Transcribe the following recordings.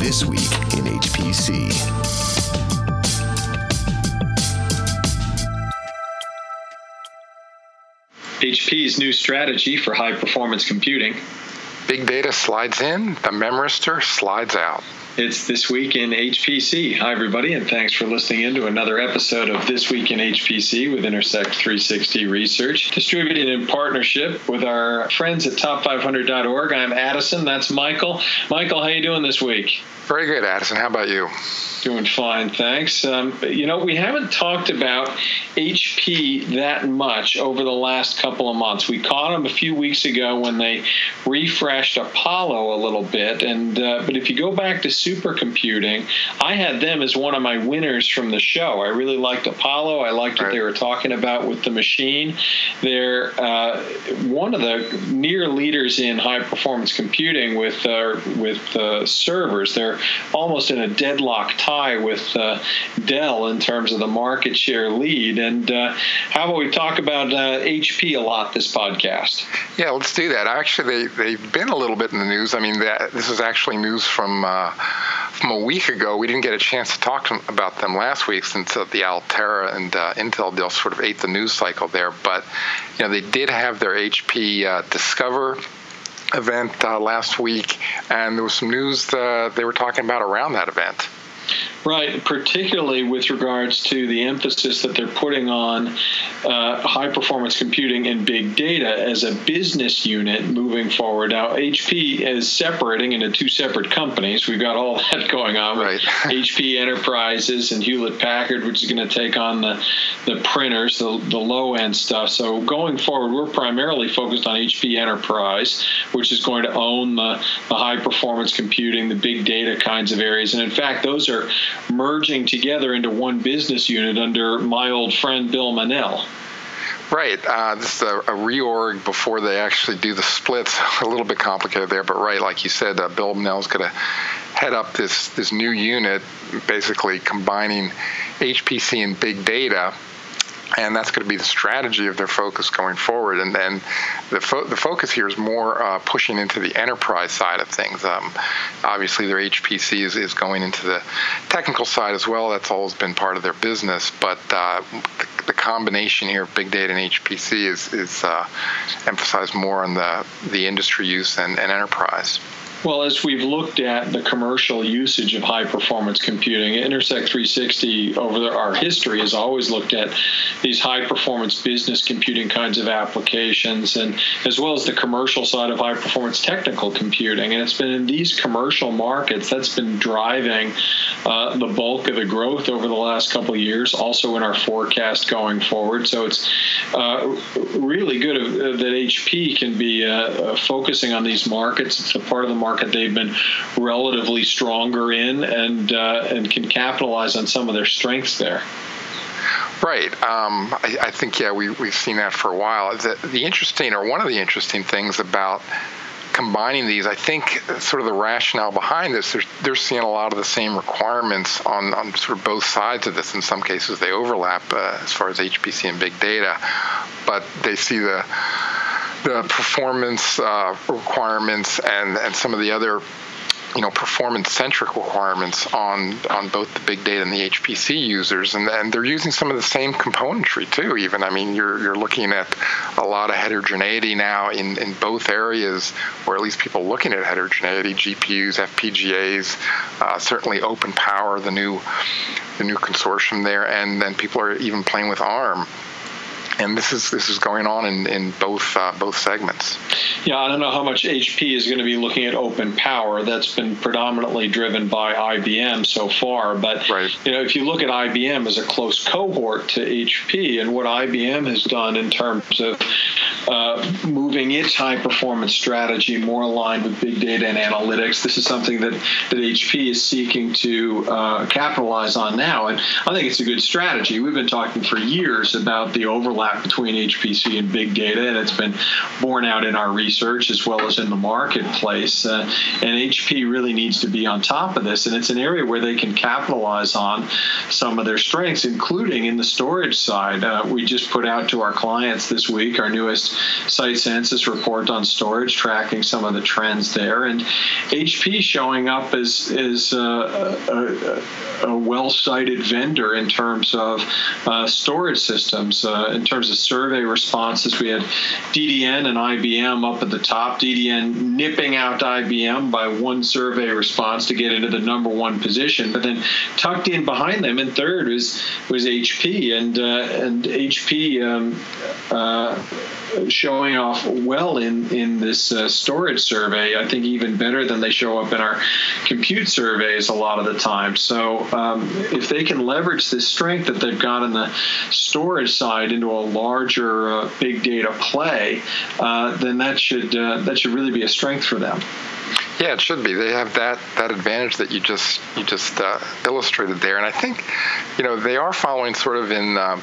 This Week in HPC. HP's new strategy for high performance computing. Big data slides in, the memristor slides out. It's This Week in HPC. Hi, everybody, and thanks for listening in to another episode of This Week in HPC with Intersect 360 Research, distributed in partnership with our friends at top500.org. I'm Addison. That's Michael. Michael, how you doing this week? Very good, Addison. How about you? Doing fine, thanks. Um, you know, we haven't talked about HP that much over the last couple of months. We caught them a few weeks ago when they refreshed Apollo a little bit, and uh, but if you go back to supercomputing, I had them as one of my winners from the show. I really liked Apollo. I liked what right. they were talking about with the machine. They're uh, one of the near leaders in high performance computing with uh, with uh, servers. They're almost in a deadlock tie with uh, Dell in terms of the market share lead. And uh, how about we talk about HP uh, a lot this podcast? Yeah, let's do that. Actually, they, they've been a little bit in the news. I mean, that, this is actually news from uh, from a week ago. We didn't get a chance to talk to, about them last week since uh, the Altera and uh, Intel deal sort of ate the news cycle there. But you know, they did have their HP uh, Discover event uh, last week, and there was some news uh, they were talking about around that event. Right, particularly with regards to the emphasis that they're putting on uh, high performance computing and big data as a business unit moving forward. Now, HP is separating into two separate companies. We've got all that going on with right. HP Enterprises and Hewlett Packard, which is going to take on the, the printers, the, the low end stuff. So, going forward, we're primarily focused on HP Enterprise, which is going to own the, the high performance computing, the big data kinds of areas. And in fact, those are merging together into one business unit under my old friend Bill Mannel. Right. Uh, this is a, a, reorg before they actually do the splits. A little bit complicated there, but right, like you said, uh, Bill Mannel's going to head up this this new unit, basically combining HPC and big data and that's going to be the strategy of their focus going forward. And then the fo- the focus here is more uh, pushing into the enterprise side of things. Um, obviously, their HPC is, is going into the technical side as well. That's always been part of their business, but uh, the, the, combination here of big data and HPC is is uh, emphasized more on the the industry use and, and enterprise. Well, as we've looked at the commercial usage of high performance computing, Intersect 360 over our history has always looked at these high performance business computing kinds of applications, and as well as the commercial side of high performance technical computing. And it's been in these commercial markets that's been driving uh, the bulk of the growth over the last couple of years, also in our forecast going forward. So it's uh, really good that HP can be uh, focusing on these markets. It's a part of the market market they've been relatively stronger in and uh, and can capitalize on some of their strengths there. Right. Um, I, I, think yeah, we we've seen that for a while. The, the interesting or one of the interesting things about combining these, I think sort of the rationale behind this, they're, they're seeing a lot of the same requirements on, on sort of both sides of this. In some cases, they overlap uh, as far as HPC and big data, but they see the the performance uh, requirements and, and some of the other you know performance centric requirements on on both the big data and the HPC users. And, and they're using some of the same componentry too even. I mean you're you're looking at a lot of heterogeneity now in, in both areas or at least people looking at heterogeneity GPUs FPGAs uh, certainly open power the new the new consortium there. And then people are even playing with ARM and this is this is going on in, in both uh, both segments. Yeah, I don't know how much HP is going to be looking at open power. That's been predominantly driven by IBM so far. But right. you know, if you look at IBM as a close cohort to HP and what IBM has done in terms of uh, moving its high performance strategy more aligned with big data and analytics, this is something that that HP is seeking to uh, capitalize on now. And I think it's a good strategy. We've been talking for years about the overlap overlap between HPC and big data, and it's been borne out in our research as well as in the marketplace. Uh, and HP really needs to be on top of this, and it's an area where they can capitalize on some of their strengths, including in the storage side. Uh, we just put out to our clients this week our newest site census report on storage, tracking some of the trends there, and HP showing up as as uh, a, a, a well cited vendor in terms of uh, storage systems. Uh, in terms of survey responses, we had DDN and IBM up at the top. DDN nipping out IBM by one survey response to get into the number one position, but then tucked in behind them in third was was HP, and uh, and HP. Um, uh, showing off well in in this uh, storage survey. I think even better than they show up in our compute surveys a lot of the time. So um, if they can leverage this strength that they've got in the storage side into a larger uh, big data play, uh, then that should uh, that should really be a strength for them. Yeah, it should be. They have that that advantage that you just you just uh, illustrated there, and I think, you know, they are following sort of in uh,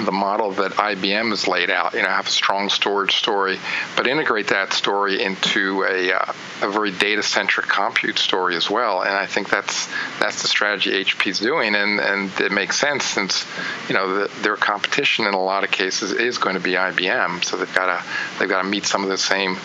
the model that IBM has laid out. You know, have a strong storage story, but integrate that story into a, uh, a very data-centric compute story as well. And I think that's that's the strategy HP is doing, and, and it makes sense since you know the, their competition in a lot of cases is going to be IBM. So they've got to they've got to meet some of the same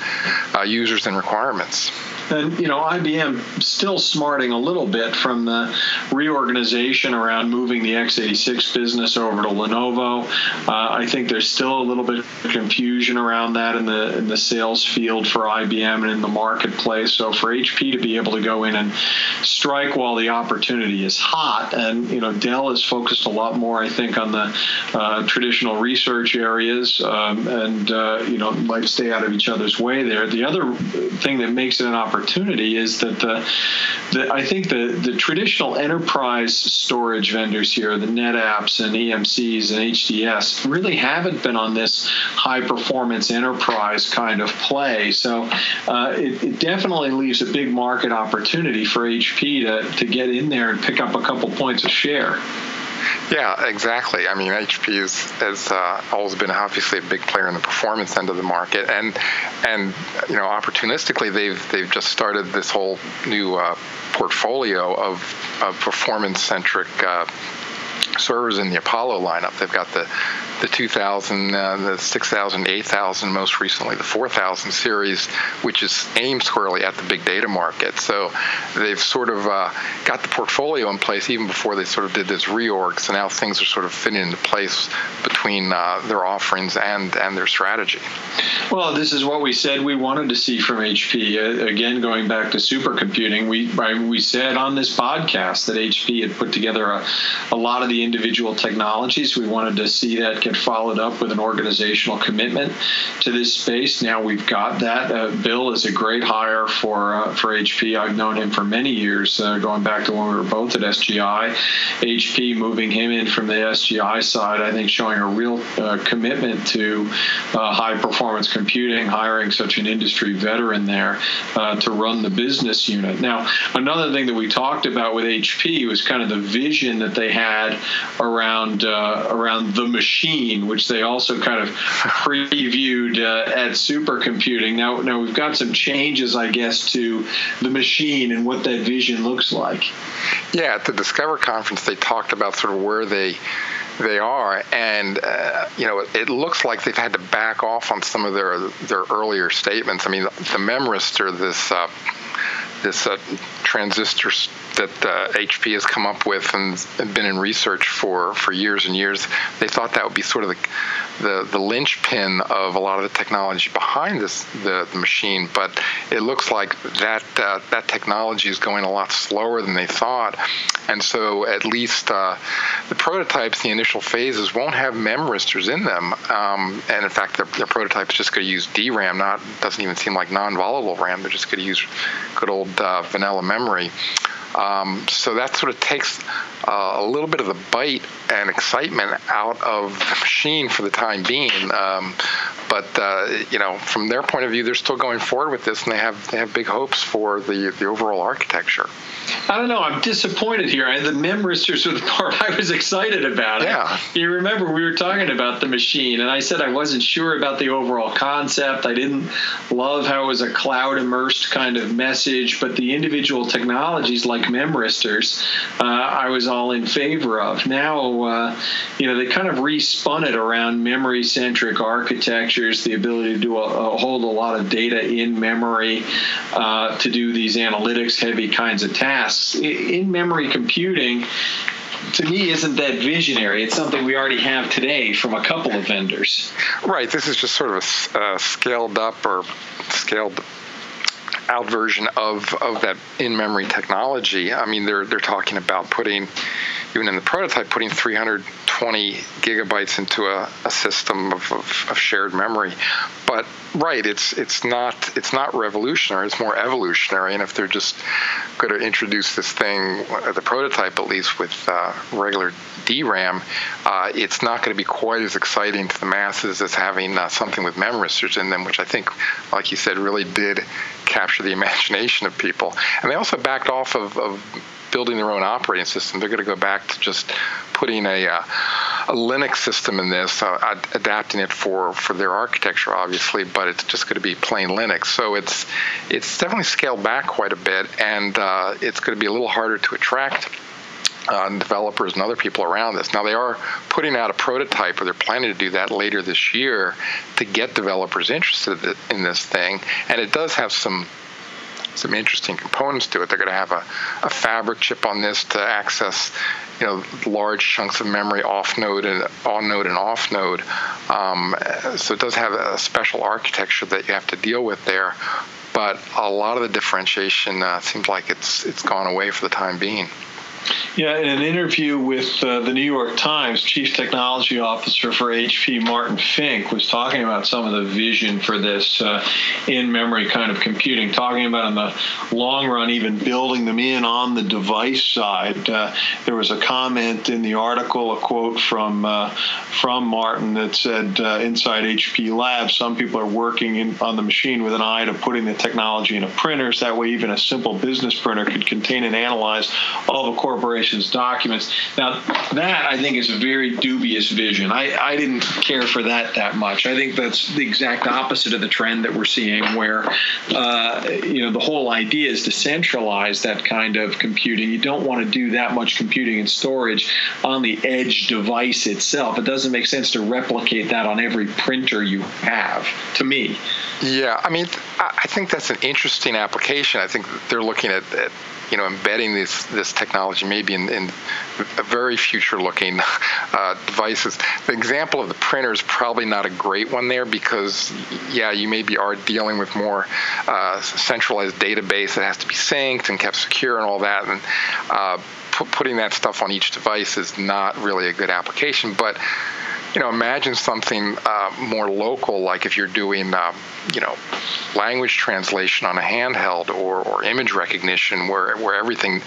uh, users and requirements. And you know, IBM still smarting a little bit from the reorganization around moving the x86 business over to Lenovo. Uh, I think there's still a little bit of confusion around that in the in the sales field for IBM and in the marketplace. So for HP to be able to go in and strike while the opportunity is hot, and you know, Dell is focused a lot more, I think, on the uh, traditional research areas, um, and uh, you know, might stay out of each other's way there. The other thing that makes it an opportunity opportunity is that the, the I think the, the traditional enterprise storage vendors here, the NetApps and EMCs and HDS, really haven't been on this high performance enterprise kind of play. So uh, it, it, definitely leaves a big market opportunity for HP to, to get in there and pick up a couple points of share. Yeah, exactly. I mean, HP is, has uh, always been obviously a big player in the performance end of the market, and and you know, opportunistically, they've they've just started this whole new uh, portfolio of, of performance centric. Uh, servers in the Apollo lineup. They've got the the 2000, uh, the 6000, 8000, most recently the 4000 series, which is aimed squarely at the big data market. So they've sort of uh, got the portfolio in place even before they sort of did this reorg. So now things are sort of fitting into place between uh, their offerings and and their strategy. Well, this is what we said we wanted to see from HP. Uh, again, going back to supercomputing, we we said on this podcast that HP had put together a, a lot of the individual technologies. We wanted to see that get followed up with an organizational commitment to this space. Now we've got that. Uh, Bill is a great hire for uh, for HP. I've known him for many years, uh, going back to when we were both at SGI. HP moving him in from the SGI side, I think, showing a real uh, commitment to uh, high performance computing, hiring such an industry veteran there uh, to run the business unit. Now, another thing that we talked about with HP was kind of the vision that they had around around the machine which they also kind of previewed uh, at supercomputing. Now, now we've got some changes, I guess, to the machine and what that vision looks like. Yeah, at the Discover conference, they talked about sort of where they they are, and uh, you know, it looks like they've had to back off on some of their their earlier statements. I mean, the Memristor, this uh, this uh, transistor that uh, HP has come up with and been in research for, for years and years. They thought that would be sort of the, the, the linchpin of a lot of the technology behind this the, the machine, but it looks like that uh, that technology is going a lot slower than they thought, and so at least uh, the prototypes, the initial phases, won't have memristors in them, um, and in fact, the, the prototype is just going to use DRAM. Not doesn't even seem like non-volatile RAM. They're just going to use good old uh, vanilla memory. Um, so that sort of takes uh, a little bit of the bite and excitement out of the machine for the time being. Um, but uh, you know, from their point of view, they're still going forward with this, and they have they have big hopes for the the overall architecture. I don't know. I'm disappointed here. I, the memristors were the part I was excited about. Yeah. You remember we were talking about the machine, and I said I wasn't sure about the overall concept. I didn't love how it was a cloud immersed kind of message, but the individual technologies like memristors, uh, I was all in favor of. Now, uh, you know, they kind of respun it around memory centric architecture the ability to do a, a hold a lot of data in memory uh, to do these analytics heavy kinds of tasks. In memory computing, to me isn't that visionary. It's something we already have today from a couple of vendors. Right. This is just sort of a uh, scaled up or scaled out version of, of that in memory technology. I mean, they're they're talking about putting even in the prototype, putting 320 gigabytes into a, a system of, of, of, shared memory. But right, it's it's not it's not revolutionary. It's more evolutionary. And if they're just going to introduce this thing, the prototype at least with uh, regular DRAM, uh, it's not going to be quite as exciting to the masses as having uh, something with memristors in them, which I think, like you said, really did capture the imagination of people. And they also backed off of, of building their own operating system. They're going to go back to just putting a, uh, a Linux system in this, uh, adapting it for, for their architecture, obviously, but it's just going to be plain Linux. So it's it's definitely scaled back quite a bit, and uh, it's going to be a little harder to attract. Uh, developers and other people around this. Now they are putting out a prototype, or they're planning to do that later this year, to get developers interested in this thing. And it does have some some interesting components to it. They're going to have a, a fabric chip on this to access, you know, large chunks of memory off node and on node and off node. Um, so it does have a special architecture that you have to deal with there. But a lot of the differentiation uh, seems like it's it's gone away for the time being. Yeah, in an interview with uh, the New York Times, Chief Technology Officer for HP, Martin Fink, was talking about some of the vision for this uh, in memory kind of computing, talking about in the long run, even building them in on the device side. Uh, there was a comment in the article, a quote from, uh, from Martin that said, uh, Inside HP Labs, some people are working in, on the machine with an eye to putting the technology into printers. That way, even a simple business printer could contain and analyze all the corporation's documents. Now, that I think is a very dubious vision. I, I didn't care for that that much. I think that's the exact opposite of the trend that we're seeing, where uh, you know the whole idea is to centralize that kind of computing. You don't want to do that much computing and storage on the edge device itself. It doesn't make sense to replicate that on every printer you have. To me. Yeah, I mean, I think that's an interesting application. I think they're looking at, at you know, embedding this this technology maybe in, in very future-looking uh, devices. The example of the printer is probably not a great one there because, yeah, you maybe are dealing with more uh, centralized database that has to be synced and kept secure and all that, and uh, putting that stuff on each device is not really a good application, but you know, imagine something uh, more local, like if you're doing, uh, you know, language translation on a handheld or, or image recognition, where where everything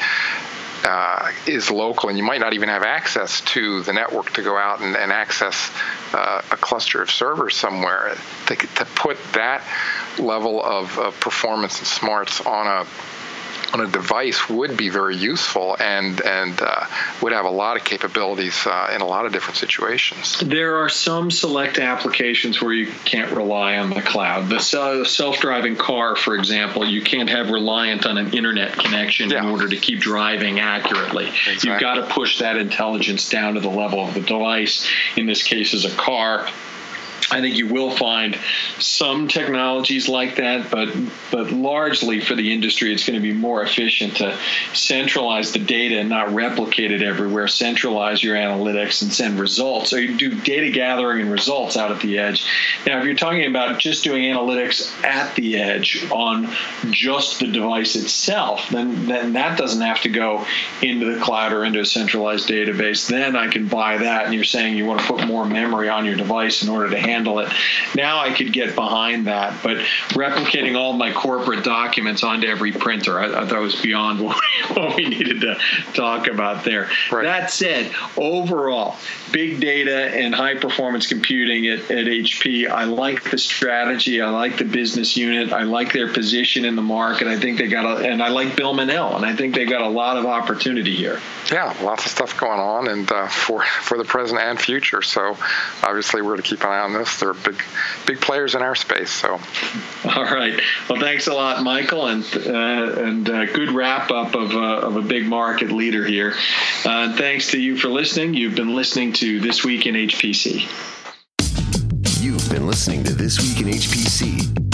uh, is local, and you might not even have access to the network to go out and, and access uh, a cluster of servers somewhere. To, to put that level of, of performance and smarts on a on a device would be very useful and and uh, would have a lot of capabilities uh, in a lot of different situations. There are some select applications where you can't rely on the cloud. The self-driving car, for example, you can't have reliant on an internet connection yeah. in order to keep driving accurately. Exactly. You've got to push that intelligence down to the level of the device. In this case, is a car I think you will find some technologies like that, but but largely for the industry, it's going to be more efficient to centralize the data and not replicate it everywhere. Centralize your analytics and send results, or you do data gathering and results out at the edge. Now, if you're talking about just doing analytics at the edge on just the device itself, then then that doesn't have to go into the cloud or into a centralized database. Then I can buy that, and you're saying you want to put more memory on your device in order to handle handle it. Now I could get behind that, but replicating all my corporate documents onto every printer, I, I thought was beyond what we, what we, needed to talk about there. Right. That said, overall, big data and high performance computing at, at HP, I like the strategy. I like the business unit. I like their position in the market. I think they got a, and I like Bill Mannel, and I think they got a lot of opportunity here. Yeah, lots of stuff going on, and uh, for for the present and future. So, obviously, we're going to keep an eye on this they're big, big players in our space. So, all right. Well, thanks a lot, Michael, and uh, and uh, good wrap up of, uh, of a big market leader here. Uh, thanks to you for listening. You've been listening to this week in HPC. You've been listening to This Week in HPC